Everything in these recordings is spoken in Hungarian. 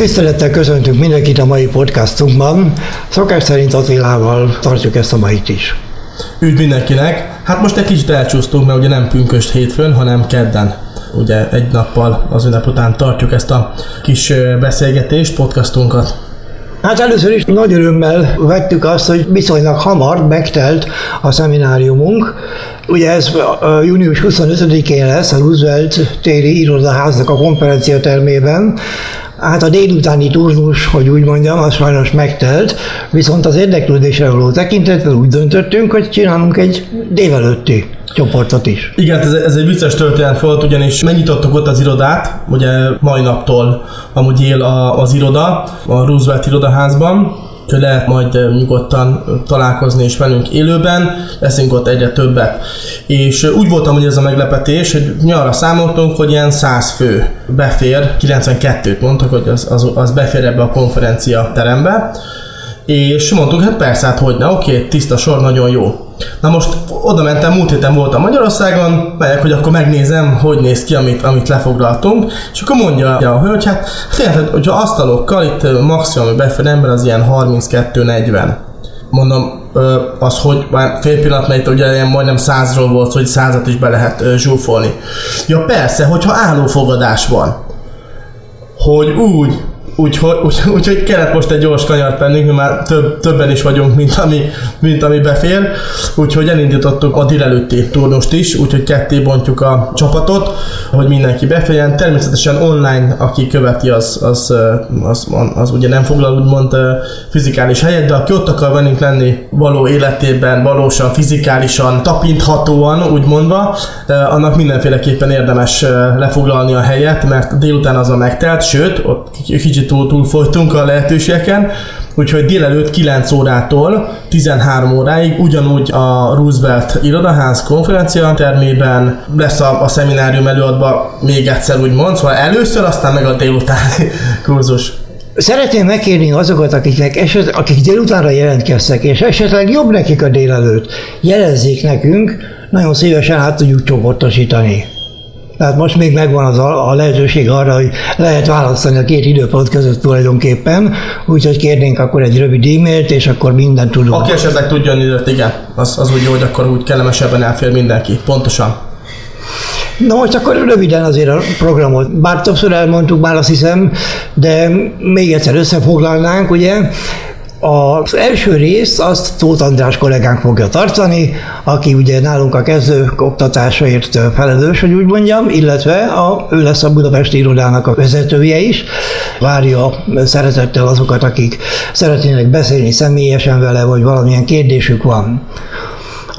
Tisztelettel köszöntünk mindenkit a mai podcastunkban. Szokás szerint Attilával tartjuk ezt a mait is. Üdv mindenkinek! Hát most egy kicsit elcsúsztunk, mert ugye nem pünköst hétfőn, hanem kedden. Ugye egy nappal az ünnep után tartjuk ezt a kis beszélgetést, podcastunkat. Hát először is nagy örömmel vettük azt, hogy viszonylag hamar megtelt a szemináriumunk. Ugye ez június 25-én lesz a Roosevelt téri irodaháznak a konferencia termében, Hát a délutáni turnus, hogy úgy mondjam, az sajnos megtelt, viszont az érdeklődésre való tekintetvel úgy döntöttünk, hogy csinálunk egy délelőtti csoportot is. Igen, ez, ez egy vicces történet volt, ugyanis megnyitottuk ott az irodát, ugye mai naptól amúgy él a, az iroda, a Roosevelt irodaházban, hogy lehet majd nyugodtan találkozni és velünk élőben, leszünk ott egyre többet. És úgy voltam, hogy ez a meglepetés, hogy mi arra számoltunk, hogy ilyen 100 fő befér, 92-t mondtak, hogy az, az, az befér ebbe a konferencia terembe, és mondtuk, hát persze, hát hogy ne, oké, tiszta sor, nagyon jó. Na most oda mentem, múlt héten voltam Magyarországon, megyek, hogy akkor megnézem, hogy néz ki, amit, amit lefoglaltunk, és akkor mondja a hölgy, hát tényleg, hogyha asztalokkal itt maximum befér ember az ilyen 32-40. Mondom, az, hogy már fél pillanat mert ugye ilyen majdnem százról volt, hogy százat is be lehet zsúfolni. Ja persze, hogyha állófogadás van, hogy úgy, Úgyhogy úgy, úgy, úgy, kellett most egy gyors kanyart tennünk, mert már több, többen is vagyunk, mint ami, mint ami befér. Úgyhogy elindítottuk a délelőtti turnust is, úgyhogy ketté bontjuk a csapatot, hogy mindenki beférjen. Természetesen online, aki követi, az, az, az, az, az ugye nem foglal úgymond fizikális helyet, de aki ott akar velünk lenni való életében, valósan, fizikálisan, tapinthatóan, úgymondva, annak mindenféleképpen érdemes lefoglalni a helyet, mert délután az a megtelt, sőt, ott kicsit túl, túl folytunk a lehetőségeken, úgyhogy délelőtt 9 órától 13 óráig ugyanúgy a Roosevelt irodaház konferencia termében lesz a, a szeminárium előadva még egyszer úgymond, szóval először, aztán meg a délutáni kurzus. Szeretném megkérni azokat, akiknek eset, akik délutánra jelentkeztek, és esetleg jobb nekik a délelőtt, jelezzék nekünk, nagyon szívesen át tudjuk csoportosítani. Tehát most még megvan az a, a lehetőség arra, hogy lehet választani a két időpont között tulajdonképpen, úgyhogy kérnénk akkor egy rövid e-mailt, és akkor mindent tudunk. Aki esetleg tudja időt, igen, az, az úgy jó, hogy akkor úgy kellemesebben elfér mindenki. Pontosan. Na most akkor röviden azért a programot, bár többször elmondtuk már azt hiszem, de még egyszer összefoglalnánk, ugye, az első részt azt Tóth András kollégánk fogja tartani, aki ugye nálunk a kezdő oktatásért felelős, hogy úgy mondjam, illetve a, ő lesz a Budapesti irodának a vezetője is. Várja szeretettel azokat, akik szeretnének beszélni személyesen vele, vagy valamilyen kérdésük van.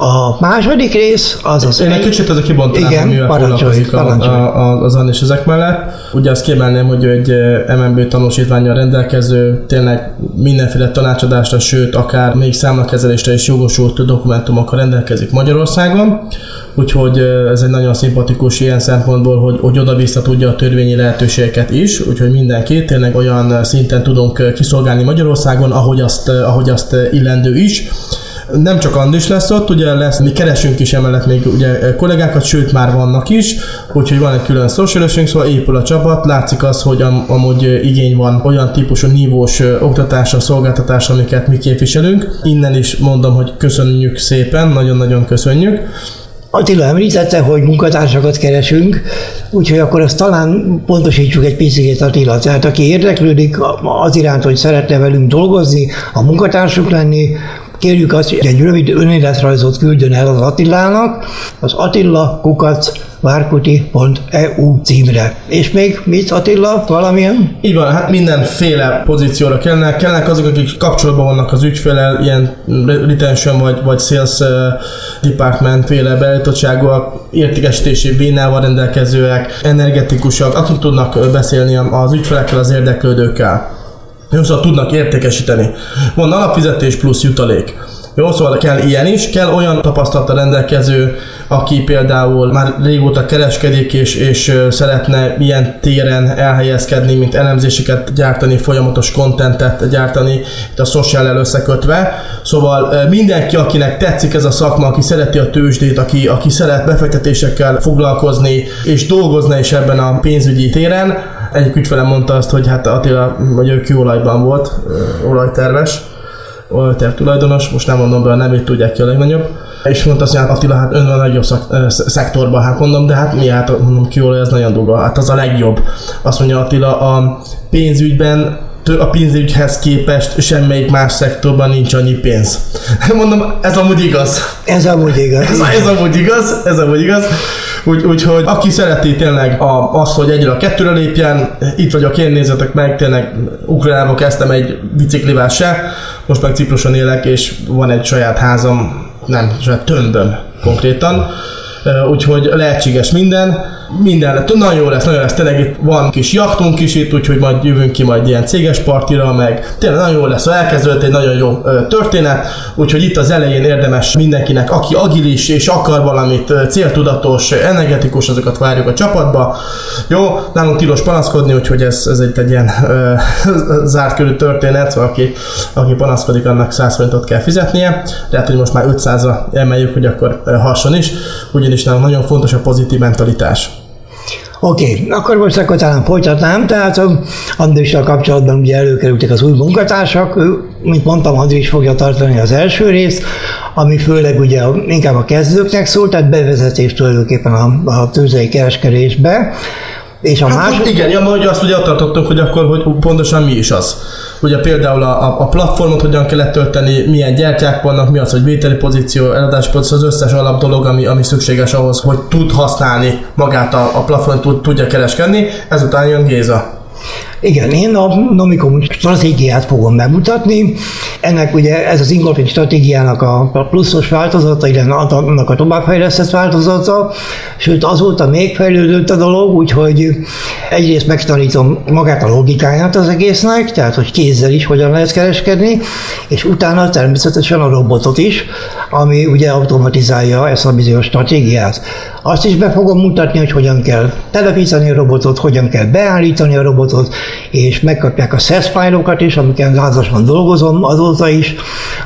A második rész az az... Én egy kicsit az a kibontanám, Igen, amivel foglalkozik a, a, a, az és ezek mellett. Ugye azt kiemelném, hogy egy MNB tanúsítványjal rendelkező, tényleg mindenféle tanácsadásra, sőt, akár még számlakezelésre is jogosult dokumentumokkal rendelkezik Magyarországon. Úgyhogy ez egy nagyon szimpatikus ilyen szempontból, hogy, hogy oda-vissza tudja a törvényi lehetőségeket is, úgyhogy mindenki tényleg olyan szinten tudunk kiszolgálni Magyarországon, ahogy azt, ahogy azt illendő is nem csak Andis lesz ott, ugye lesz, mi keresünk is emellett még ugye kollégákat, sőt már vannak is, úgyhogy van egy külön socialösünk, szóval épül a csapat, látszik az, hogy am- amúgy igény van olyan típusú nívós oktatásra, szolgáltatásra, amiket mi képviselünk. Innen is mondom, hogy köszönjük szépen, nagyon-nagyon köszönjük. Attila említette, hogy munkatársakat keresünk, úgyhogy akkor azt talán pontosítsuk egy picit Attila. Tehát aki érdeklődik az iránt, hogy szeretne velünk dolgozni, a munkatársuk lenni, Kérjük azt, hogy egy rövid önéletrajzot küldjön el az Attilának, az Attila kukac várkuti.eu címre. És még mit Attila? Valamilyen? Így van, hát mindenféle pozícióra kellene. Kellenek azok, akik kapcsolatban vannak az ügyfélel, ilyen retention vagy, vagy sales department féle beállítottságúak, értékesítési bénával rendelkezőek, energetikusak, akik tudnak beszélni az ügyfelekkel, az érdeklődőkkel. Szóval tudnak értékesíteni. Van alapfizetés plusz jutalék. Jó, szóval kell ilyen is, kell olyan tapasztalata rendelkező, aki például már régóta kereskedik, és, és szeretne ilyen téren elhelyezkedni, mint elemzéseket gyártani, folyamatos kontentet gyártani, itt a social összekötve. Szóval mindenki, akinek tetszik ez a szakma, aki szereti a tőzsdét, aki, aki szeret befektetésekkel foglalkozni, és dolgozni is ebben a pénzügyi téren, egyik ügyfelem mondta azt, hogy hát Attila, vagy ő kőolajban volt, olajterves, olajterv tulajdonos, most nem mondom be a nevét, tudják ki a legnagyobb, és mondta azt, hogy hát Attila, hát ön a legjobb szak, szektorban, hát mondom, de hát mi, hát mondom, kőolaj, ez nagyon duga, hát az a legjobb. Azt mondja Attila, a pénzügyben a pénzügyhez képest semmelyik más szektorban nincs annyi pénz. Mondom, ez amúgy igaz. Ez amúgy igaz. Ez, ez amúgy igaz, ez amúgy igaz. Úgy, úgyhogy aki szereti tényleg a, azt, hogy egyre a kettőre lépjen, itt vagyok én, nézzetek meg, tényleg Ukrajnába kezdtem egy biciklivel se, most meg Cipruson élek, és van egy saját házam, nem, saját tömböm konkrétan, úgyhogy lehetséges minden minden lett, nagyon jó lesz, nagyon lesz, tényleg itt van kis jachtunk is itt, úgyhogy majd jövünk ki majd ilyen céges partira, meg tényleg nagyon jó lesz, elkezdődött egy nagyon jó történet, úgyhogy itt az elején érdemes mindenkinek, aki agilis és akar valamit céltudatos, energetikus, azokat várjuk a csapatba. Jó, nálunk tilos panaszkodni, úgyhogy ez, ez egy, egy ilyen ö, zárt körű történet, szóval aki, aki panaszkodik, annak 100 forintot kell fizetnie. Lehet, hogy most már 500-ra emeljük, hogy akkor hasson is, ugyanis nálunk nagyon fontos a pozitív mentalitás. Oké, okay, akkor most akkor talán folytatnám, tehát Andrissal kapcsolatban ugye előkerültek az új munkatársak, ő, mint mondtam, Andris fogja tartani az első részt, ami főleg ugye inkább a kezdőknek szól, tehát bevezetés tulajdonképpen a, a tőzei kereskedésbe. És a hát, másod... Igen, ja, hogy azt ugye ott tartottunk, hogy akkor hogy pontosan mi is az. Ugye például a, a platformot hogyan kell tölteni, milyen gyertyák vannak, mi az, hogy vételi pozíció, eladási pozíció, az összes alap dolog, ami, ami szükséges ahhoz, hogy tud használni magát a, a platformot, tud, tudja kereskedni. Ezután jön Géza. Igen, én a Nomikom stratégiát fogom bemutatni. Ennek ugye ez az ingatlan stratégiának a pluszos változata, illetve annak a továbbfejlesztett változata, sőt azóta még fejlődött a dolog, úgyhogy egyrészt megtanítom magát a logikáját az egésznek, tehát hogy kézzel is hogyan lehet kereskedni, és utána természetesen a robotot is, ami ugye automatizálja ezt a bizonyos stratégiát. Azt is be fogom mutatni, hogy hogyan kell telepíteni a robotot, hogyan kell beállítani a robotot, és megkapják a SES fájlokat is, amiken lázasan dolgozom azóta is,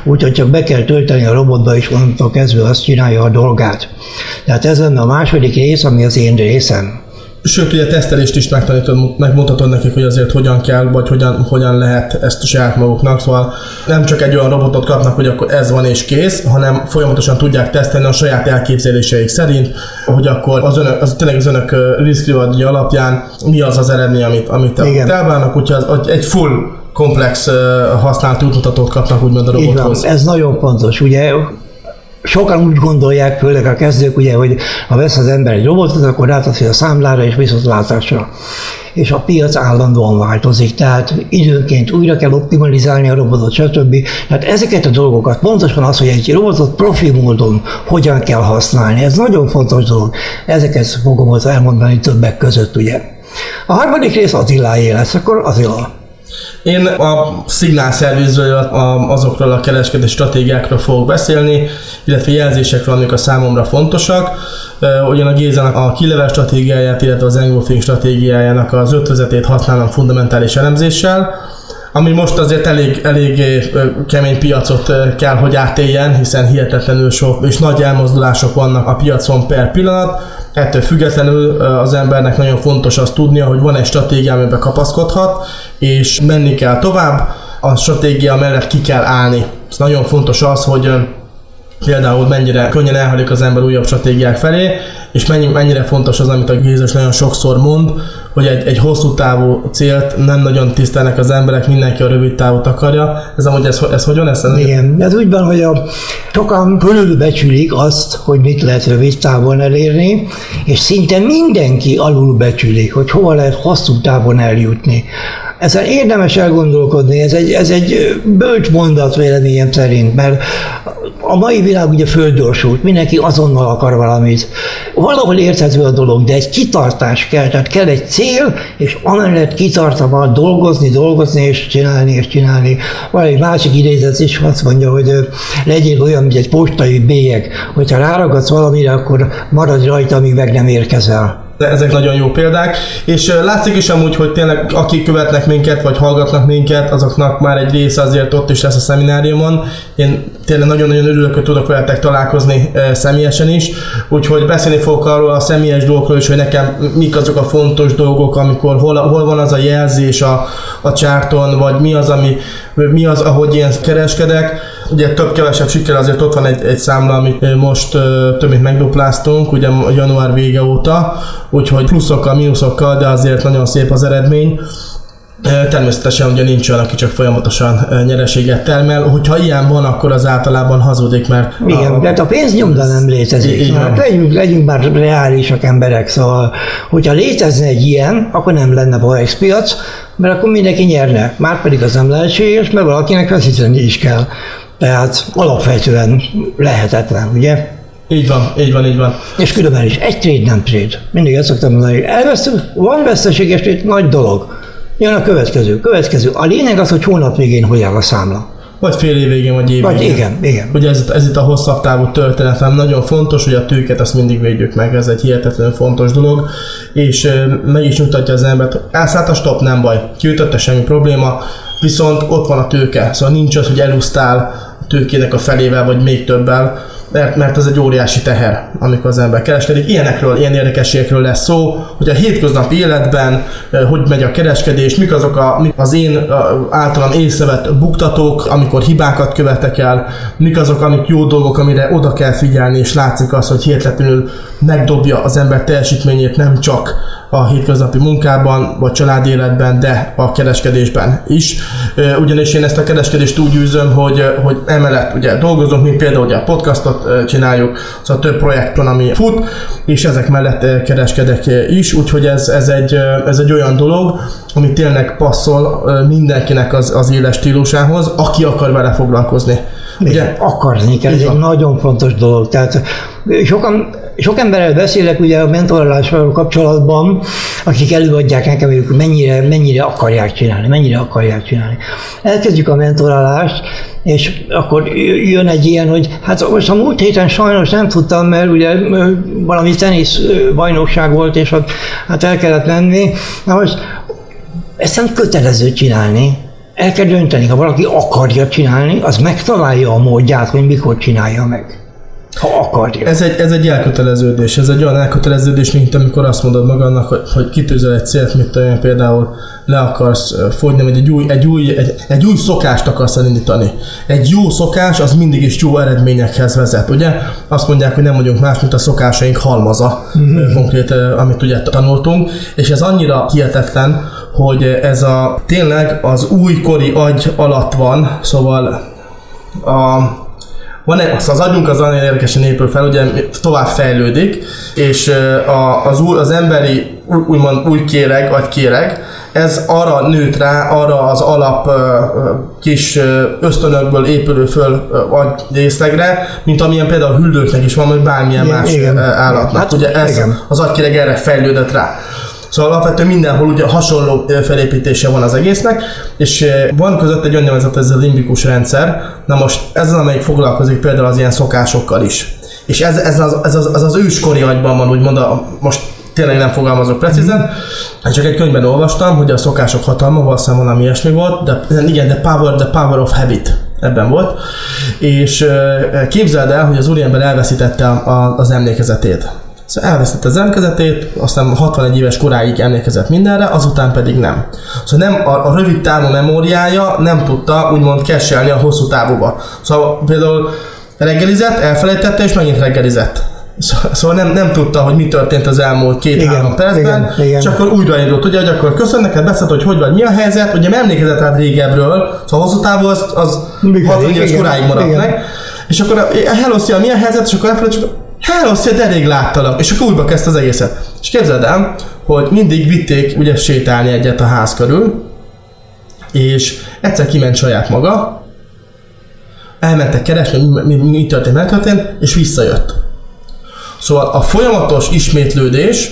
úgyhogy csak be kell tölteni a robotba, és onnantól kezdve azt csinálja a dolgát. Tehát ez lenne a második rész, ami az én részem. Sőt, ugye tesztelést is megtanítod, megmutatod nekik, hogy azért hogyan kell, vagy hogyan, hogyan lehet ezt a saját maguknak. Szóval nem csak egy olyan robotot kapnak, hogy akkor ez van és kész, hanem folyamatosan tudják tesztelni a saját elképzeléseik szerint, hogy akkor az, önök, az tényleg az önök risk alapján mi az az eredmény, amit, amit Igen. elvárnak, úgyhogy az, egy full komplex használt útmutatót kapnak úgymond a robothoz. Ez nagyon fontos. Ugye sokan úgy gondolják, főleg a kezdők, ugye, hogy ha vesz az ember egy robotot, akkor ráteszi a számlára és viszontlátásra. És a piac állandóan változik, tehát időnként újra kell optimalizálni a robotot, stb. Tehát ezeket a dolgokat, pontosan az, hogy egy robotot profi módon hogyan kell használni, ez nagyon fontos dolog. Ezeket fogom ott elmondani többek között, ugye. A harmadik rész Attiláé lesz, akkor Attila. Én a szignálszervizről, azokról a kereskedés stratégiákról fogok beszélni, illetve jelzésekről, amik a számomra fontosak. Ugyan a Gézának a kilevel stratégiáját, illetve az engulfing stratégiájának az ötvezetét használom fundamentális elemzéssel, ami most azért elég, elég kemény piacot kell, hogy átéljen, hiszen hihetetlenül sok és nagy elmozdulások vannak a piacon per pillanat. Ettől függetlenül az embernek nagyon fontos azt tudnia, hogy van egy stratégia, amiben kapaszkodhat, és menni kell tovább, a stratégia mellett ki kell állni. Ez nagyon fontos az, hogy például mennyire könnyen elhalik az ember újabb stratégiák felé, és mennyi, mennyire fontos az, amit a Jézus nagyon sokszor mond, hogy egy, egy hosszú távú célt nem nagyon tisztelnek az emberek, mindenki a rövid távot akarja. Ez amúgy ez, ez hogyan lesz? Igen, ez úgy van, hogy a sokan fölülbecsülik azt, hogy mit lehet rövid távon elérni, és szinte mindenki alulbecsülik, hogy hova lehet hosszú távon eljutni. Ezen érdemes elgondolkodni, ez egy, ez egy bölcs mondat véleményem szerint, mert a mai világ ugye földgyorsult, mindenki azonnal akar valamit. Valahol érthető a dolog, de egy kitartás kell, tehát kell egy cél, és amellett kitartva dolgozni, dolgozni, és csinálni, és csinálni. Van egy másik idézet is, azt mondja, hogy legyél olyan, mint egy postai bélyeg, hogyha ráragadsz valamire, akkor maradj rajta, amíg meg nem érkezel. Ezek nagyon jó példák, és látszik is amúgy, hogy tényleg akik követnek minket, vagy hallgatnak minket, azoknak már egy része azért ott is lesz a szemináriumon. Én tényleg nagyon-nagyon örülök, hogy tudok veletek találkozni személyesen is, úgyhogy beszélni fogok arról a személyes dolgokról is, hogy nekem mik azok a fontos dolgok, amikor hol, hol van az a jelzés a, a csárton, vagy mi az, ami, mi az, ahogy én kereskedek Ugye több-kevesebb siker azért ott van egy, egy számla, amit most több mint megdupláztunk, ugye január vége óta, úgyhogy pluszokkal, mínuszokkal, de azért nagyon szép az eredmény. Természetesen ugye nincs olyan, aki csak folyamatosan nyereséget termel. Hogyha ilyen van, akkor az általában hazudik, mert... Igen, a, tehát a pénznyomda nem létezik. Hát legyünk, legyünk már reálisak emberek, szóval hogyha létezne egy ilyen, akkor nem lenne Borex piac, mert akkor mindenki nyerne. Márpedig az nem lehetséges, mert valakinek veszíteni is kell. Tehát alapvetően lehetetlen, ugye? Így van, így van, így van. És különben is egy trade nem trade. Mindig ezt szoktam mondani, hogy van veszteséges trade, nagy dolog. Jön a következő, következő. A lényeg az, hogy hónap végén hogy áll a számla. Vagy fél év végén, vagy év Vagy igen, igen. Ugye ez, ez itt a hosszabb távú történetem. Nagyon fontos, hogy a tőket azt mindig védjük meg, ez egy hihetetlen fontos dolog, és meg is mutatja az embert, elszállt a stop, nem baj, kiütötte semmi probléma, viszont ott van a tőke, szóval nincs az, hogy elúsztál tőkének a felével, vagy még többel, mert, mert ez egy óriási teher, amikor az ember kereskedik. Ilyenekről, ilyen érdekességekről lesz szó, hogy a hétköznapi életben hogy megy a kereskedés, mik azok a, az én általam észrevett buktatók, amikor hibákat követek el, mik azok, amik jó dolgok, amire oda kell figyelni, és látszik az, hogy hihetetlenül megdobja az ember teljesítményét nem csak a hétköznapi munkában, vagy családi életben, de a kereskedésben is. Ugyanis én ezt a kereskedést úgy űzöm, hogy, hogy emellett ugye dolgozunk, mint például ugye a podcastot csináljuk, szóval több projekt van, ami fut, és ezek mellett kereskedek is, úgyhogy ez, ez, egy, ez egy olyan dolog, ami tényleg passzol mindenkinek az, az éles stílusához, aki akar vele foglalkozni. Ugye? Akarni kell, ez egy nagyon fontos dolog. Tehát sokan, sok emberrel beszélek ugye a mentorálással kapcsolatban, akik előadják nekem, hogy mennyire, mennyire akarják csinálni, mennyire akarják csinálni. Elkezdjük a mentorálást, és akkor jön egy ilyen, hogy hát most a múlt héten sajnos nem tudtam, mert ugye valami tenisz bajnokság volt, és hát el kellett menni. Na most ezt nem kötelező csinálni, el kell dönteni, ha valaki akarja csinálni, az megtalálja a módját, hogy mikor csinálja meg. Ha akarja. Ez egy, ez egy elköteleződés, ez egy olyan elköteleződés, mint amikor azt mondod magadnak, hogy, hogy kitűzel egy célt, mint olyan például le akarsz fogyni, vagy egy új, egy, új, egy, egy új szokást akarsz elindítani. Egy jó szokás az mindig is jó eredményekhez vezet, ugye? Azt mondják, hogy nem vagyunk más, mint a szokásaink halmaza, mm-hmm. konkrét, amit ugye tanultunk, és ez annyira hihetetlen, hogy ez a tényleg az újkori agy alatt van, szóval a, van egy, az agyunk az nagyon érdekesen épül fel, ugye tovább fejlődik, és a, az, új, az emberi úgymond új kéreg, agykéreg, ez arra nőtt rá, arra az alap kis ösztönökből épülő föl részlegre, mint amilyen például a hüllőknek is van, vagy bármilyen igen, más igen. állatnak. Hát, ugye ez, igen. az agykéreg erre fejlődött rá. Szóval alapvetően mindenhol ugye hasonló felépítése van az egésznek, és van között egy úgynevezett ez a limbikus rendszer, na most ez az, amelyik foglalkozik például az ilyen szokásokkal is. És ez, ez, az, ez, az, ez az őskori agyban van, úgymond a, most tényleg nem fogalmazok precízen, mm-hmm. csak egy könyvben olvastam, hogy a szokások hatalma, valószínűleg valami ilyesmi volt, de igen, the power, the power of habit ebben volt, és képzeld el, hogy az úriember elveszítette a, a, az emlékezetét. Szóval elvesztette az emlékezetét, aztán 61 éves koráig emlékezett mindenre, azután pedig nem. Szóval nem, a, a rövid távú memóriája nem tudta úgymond keselni a hosszú távúba. Szóval például reggelizett, elfelejtette, és megint reggelizett. Szóval nem, nem tudta, hogy mi történt az elmúlt két-három percben, igen, igen. és akkor újraindult, ugye, hogy akkor köszön neked, beszélt, hogy hogy vagy, mi a helyzet, ugye emlékezett át régebről, szóval hosszú távú az, az 60 éves koráig maradt igen. meg, és akkor hello, szia, mi a helyzet, és akkor elfelejt, Hello, de rég láttalak. És akkor újra kezdte az egészet. És képzeld el, hogy mindig vitték ugye sétálni egyet a ház körül, és egyszer kiment saját maga, elmentek keresni, mi, mi, mi történt, mi történt, és visszajött. Szóval a folyamatos ismétlődés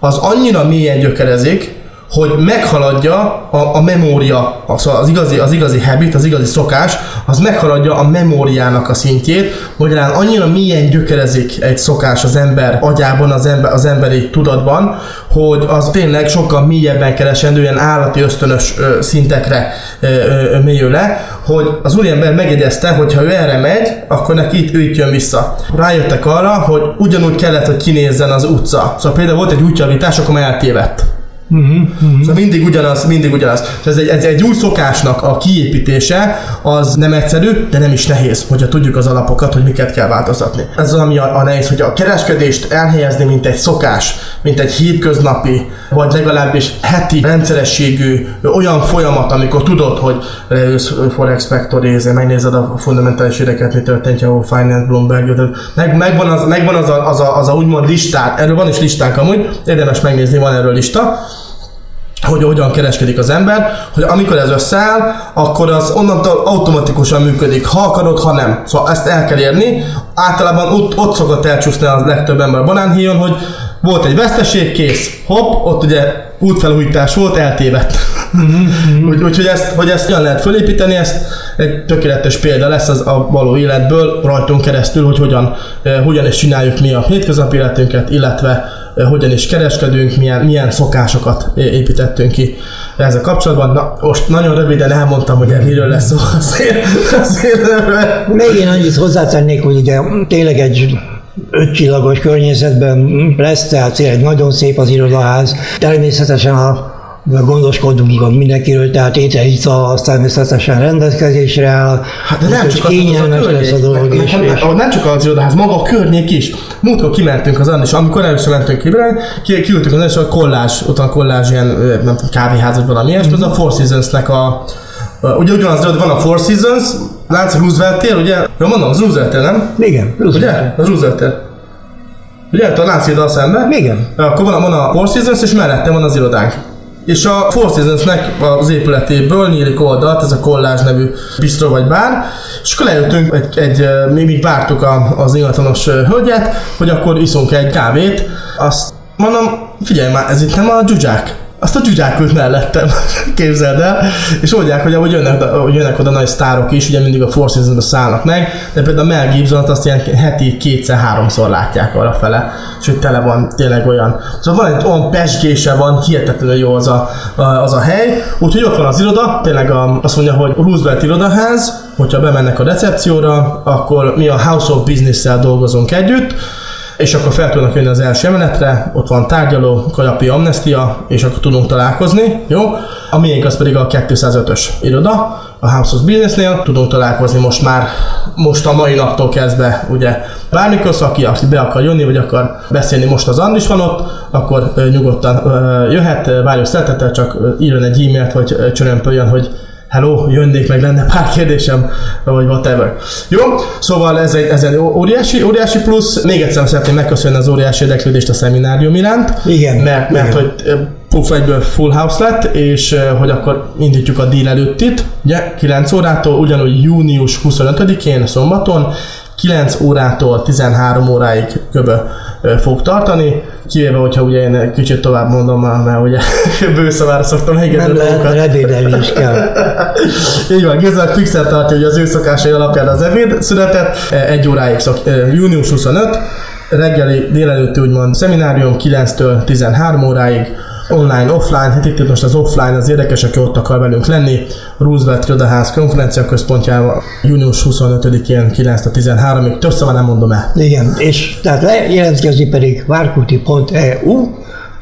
az annyira mélyen gyökerezik, hogy meghaladja a, a memória, szóval az igazi, az igazi habit, az igazi szokás, az meghaladja a memóriának a szintjét, magyarán annyira milyen gyökerezik egy szokás az ember agyában, az, ember, az emberi tudatban, hogy az tényleg sokkal mélyebben keresendő, ilyen állati ösztönös ö, szintekre ö, ö, mélyül le, hogy az úriember megjegyezte, hogy ha ő erre megy, akkor neki itt ő itt jön vissza. Rájöttek arra, hogy ugyanúgy kellett, hogy kinézzen az utca. Szóval például volt egy útjavítás, akkor eltévedt Uh-huh. Szóval mindig ugyanaz, mindig ugyanaz. Ez egy, ez egy új szokásnak a kiépítése, az nem egyszerű, de nem is nehéz, hogyha tudjuk az alapokat, hogy miket kell változtatni. Ez az, ami a, a nehéz, hogy a kereskedést elhelyezni, mint egy szokás, mint egy hétköznapi, vagy legalábbis heti rendszerességű olyan folyamat, amikor tudod, hogy leülsz Forex Factory, megnézed a fundamentális éreket, mi történt, a Finance Bloomberg, meg, megvan, az, megvan az, a, az, a, az a úgymond listát, erről van is listánk amúgy, érdemes megnézni, van erről lista, hogy hogyan kereskedik az ember, hogy amikor ez összeáll, akkor az onnantól automatikusan működik, ha akarod, ha nem. Szóval ezt el kell érni. Általában ott, ott szokott elcsúszni a legtöbb ember a banánhíjon, hogy volt egy veszteség, kész, hopp, ott ugye útfelújítás volt, eltévedt. Mm-hmm. Úgy, úgyhogy ezt, hogy ezt hogyan lehet fölépíteni, ezt egy tökéletes példa lesz az a való életből rajtunk keresztül, hogy hogyan, eh, hogyan is csináljuk mi a hétköznapi életünket, illetve hogyan is kereskedünk, milyen, milyen szokásokat építettünk ki ezzel kapcsolatban. Na, most nagyon röviden elmondtam, hogy miről lesz szó. Azért, azért Még én annyit hozzátennék, hogy ugye tényleg egy ötcsillagos környezetben lesz, tehát egy nagyon szép az irodaház. Természetesen a gondoskodunk mindenkiről, tehát étel, ital, az természetesen rendelkezésre áll. Hát de nem csak kényelmes az, lesz a dolog is. Nem, és... nem csak az irodaház, maga a környék is. Múltkor kimentünk az Anni, és amikor először mentünk ki, ki, kiültünk az első, a kollás, ott a kollás ilyen, nem tudom, kávéház, vagy valami ilyesmi, az a Four Seasons-nek a Ugye ugyanaz, hogy van a Four Seasons, látsz Roosevelt ugye? Jó, mondom, az Roosevelt nem? Igen, Roosevelt. Ugye? Az Roosevelt. Ugye, a a szemben? Igen. Akkor van, van a Four Seasons, és mellette van az irodánk. És a Four Seasons-nek az épületéből nyílik oldalt, ez a Kollázs nevű bistro vagy bár, és akkor leültünk, egy, egy, mi még vártuk a, az ingatlanos hölgyet, hogy akkor iszunk egy kávét, azt mondom, figyelj már, ez itt nem a dzsuzsák azt a dzsuzsákult mellettem, képzeld el, és mondják, hogy ahogy jönnek, hogy jönnek oda nagy sztárok is, ugye mindig a Four seasons szállnak meg, de például a Mel gibson azt ilyen heti kétszer-háromszor látják arra fele, hogy tele van tényleg olyan. Szóval van egy olyan pesgése van, hihetetlenül jó az a, az a hely, úgyhogy ott van az iroda, tényleg a, azt mondja, hogy Roosevelt irodaház, hogyha bemennek a recepcióra, akkor mi a House of Business-szel dolgozunk együtt, és akkor fel tudnak jönni az első emeletre, ott van tárgyaló, kajapi amnestia, és akkor tudunk találkozni, jó? A miénk az pedig a 205-ös iroda, a House of Business-nél, tudunk találkozni most már, most a mai naptól kezdve, ugye bármikor, szóval aki, aki be akar jönni, vagy akar beszélni, most az Andis van ott, akkor nyugodtan jöhet, várjuk szeretettel, csak írjon egy e-mailt, vagy csörömpöljön, hogy hello, jönnék meg, lenne pár kérdésem, vagy whatever. Jó, szóval ez egy, ez egy óriási, óriási plusz. Még egyszer szeretném megköszönni az óriási érdeklődést a szeminárium iránt. Igen. Mert, mert Igen. hogy puff egyből full house lett, és hogy akkor indítjuk a díl előttit, ugye 9 órától, ugyanúgy június 25-én, szombaton, 9 órától 13 óráig kb. Fog tartani, kivéve, hogyha ugye én kicsit tovább mondom már, mert ugye bőszavára szoktam engedni Nem lehet, ebédelni is kell. Így van, Gézák fixen tartja, hogy az ő szokásai alapján az ebéd született, egy óráig szok, június 25, reggeli délelőtti úgymond szeminárium 9-től 13 óráig, online, offline, hát itt most az offline az érdekes, aki ott akar velünk lenni, Roosevelt Irodaház konferencia központjával június 25-én 9-13-ig, több szóval nem mondom el. Igen, és tehát jelentkezni pedig várkuti.eu,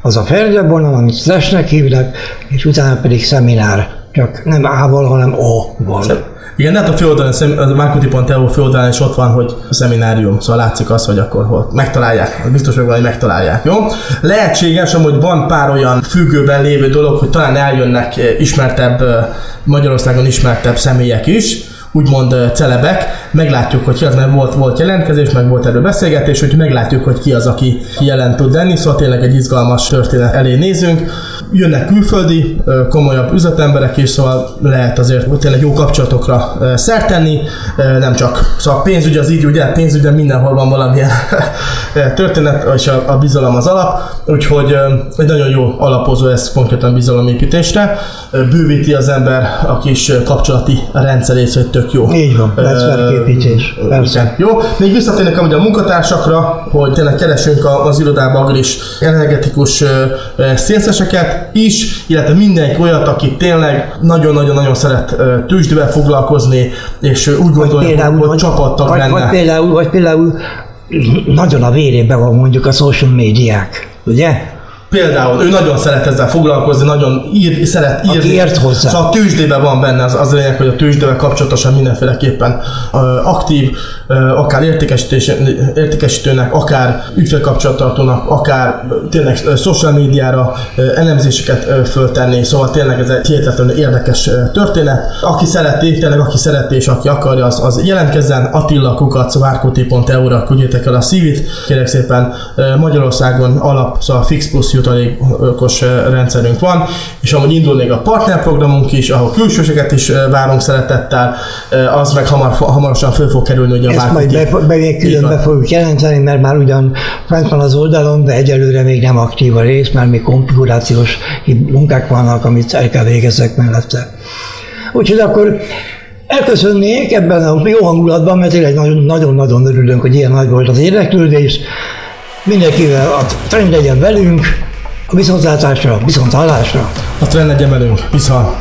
az a felvonal, amit slash hívnak, és utána pedig szeminár, csak nem A-val, hanem O-val. Igen, de hát a főoldalon, a marketing.eu főoldalon is ott van, hogy szeminárium, szóval látszik az, hogy akkor hol megtalálják, biztos vagyok, hogy megtalálják, jó? Lehetséges, hogy van pár olyan függőben lévő dolog, hogy talán eljönnek eh, ismertebb, eh, Magyarországon ismertebb személyek is, úgymond eh, celebek, meglátjuk, hogy ki az, mert volt, volt jelentkezés, meg volt erről beszélgetés, hogy meglátjuk, hogy ki az, aki, ki jelent tud lenni, szóval tényleg egy izgalmas történet elé nézünk. Jönnek külföldi, komolyabb üzletemberek is, szóval lehet azért tényleg jó kapcsolatokra szert tenni, nem csak szóval pénzügy az így, ugye pénzügyben mindenhol van valamilyen történet, és a, a bizalom az alap, úgyhogy egy nagyon jó alapozó ez konkrétan bizalomépítésre, bővíti az ember a kis kapcsolati rendszerét, hogy tök jó. Így van, networképítés. Persze. Jó, még visszatérnek amúgy a munkatársakra, hogy tényleg keresünk az irodában is energetikus szélszeseket is, illetve mindenki olyat, aki tényleg nagyon-nagyon-nagyon szeret tőzsdével foglalkozni, és úgy gondolja, például, hogy, hogy csapattag vagy, lenne. Vagy például, vagy például nagyon a vérében van mondjuk a social médiák, ugye? Például ő nagyon szeret ezzel foglalkozni, nagyon ír, szeret írni. Aki ért hozzá. Szóval a tőzsdében van benne az, az lényeg, hogy a tőzsdével kapcsolatosan mindenféleképpen uh, aktív, uh, akár értékesítőnek, akár ügyfélkapcsolattartónak, akár tényleg uh, social médiára uh, elemzéseket uh, föltenni, szóval tényleg ez egy hihetetlenül érdekes uh, történet. Aki szereti, tényleg aki szereti és aki akarja, az, az jelentkezzen, Attila Kukac, várkóti.eu-ra küldjétek el a szívit. Kérek szépen uh, Magyarországon alap, szóval fix plusz jutalékos rendszerünk van, és amúgy indul még a partnerprogramunk is, ahol külsőseket is várunk szeretettel, az meg hamar, hamarosan föl fog kerülni hogy a Ezt majd be, be, külön be fogjuk jelenteni, mert már ugyan fent van az oldalon, de egyelőre még nem aktív a rész, mert még konfigurációs munkák vannak, amit el kell végezzek mellette. Úgyhogy akkor elköszönnék ebben a jó hangulatban, mert tényleg nagyon-nagyon örülünk, hogy ilyen nagy volt az érdeklődés. Mindenkivel a trend legyen velünk, a viszontlátásra. A trend legyen velünk, viszont.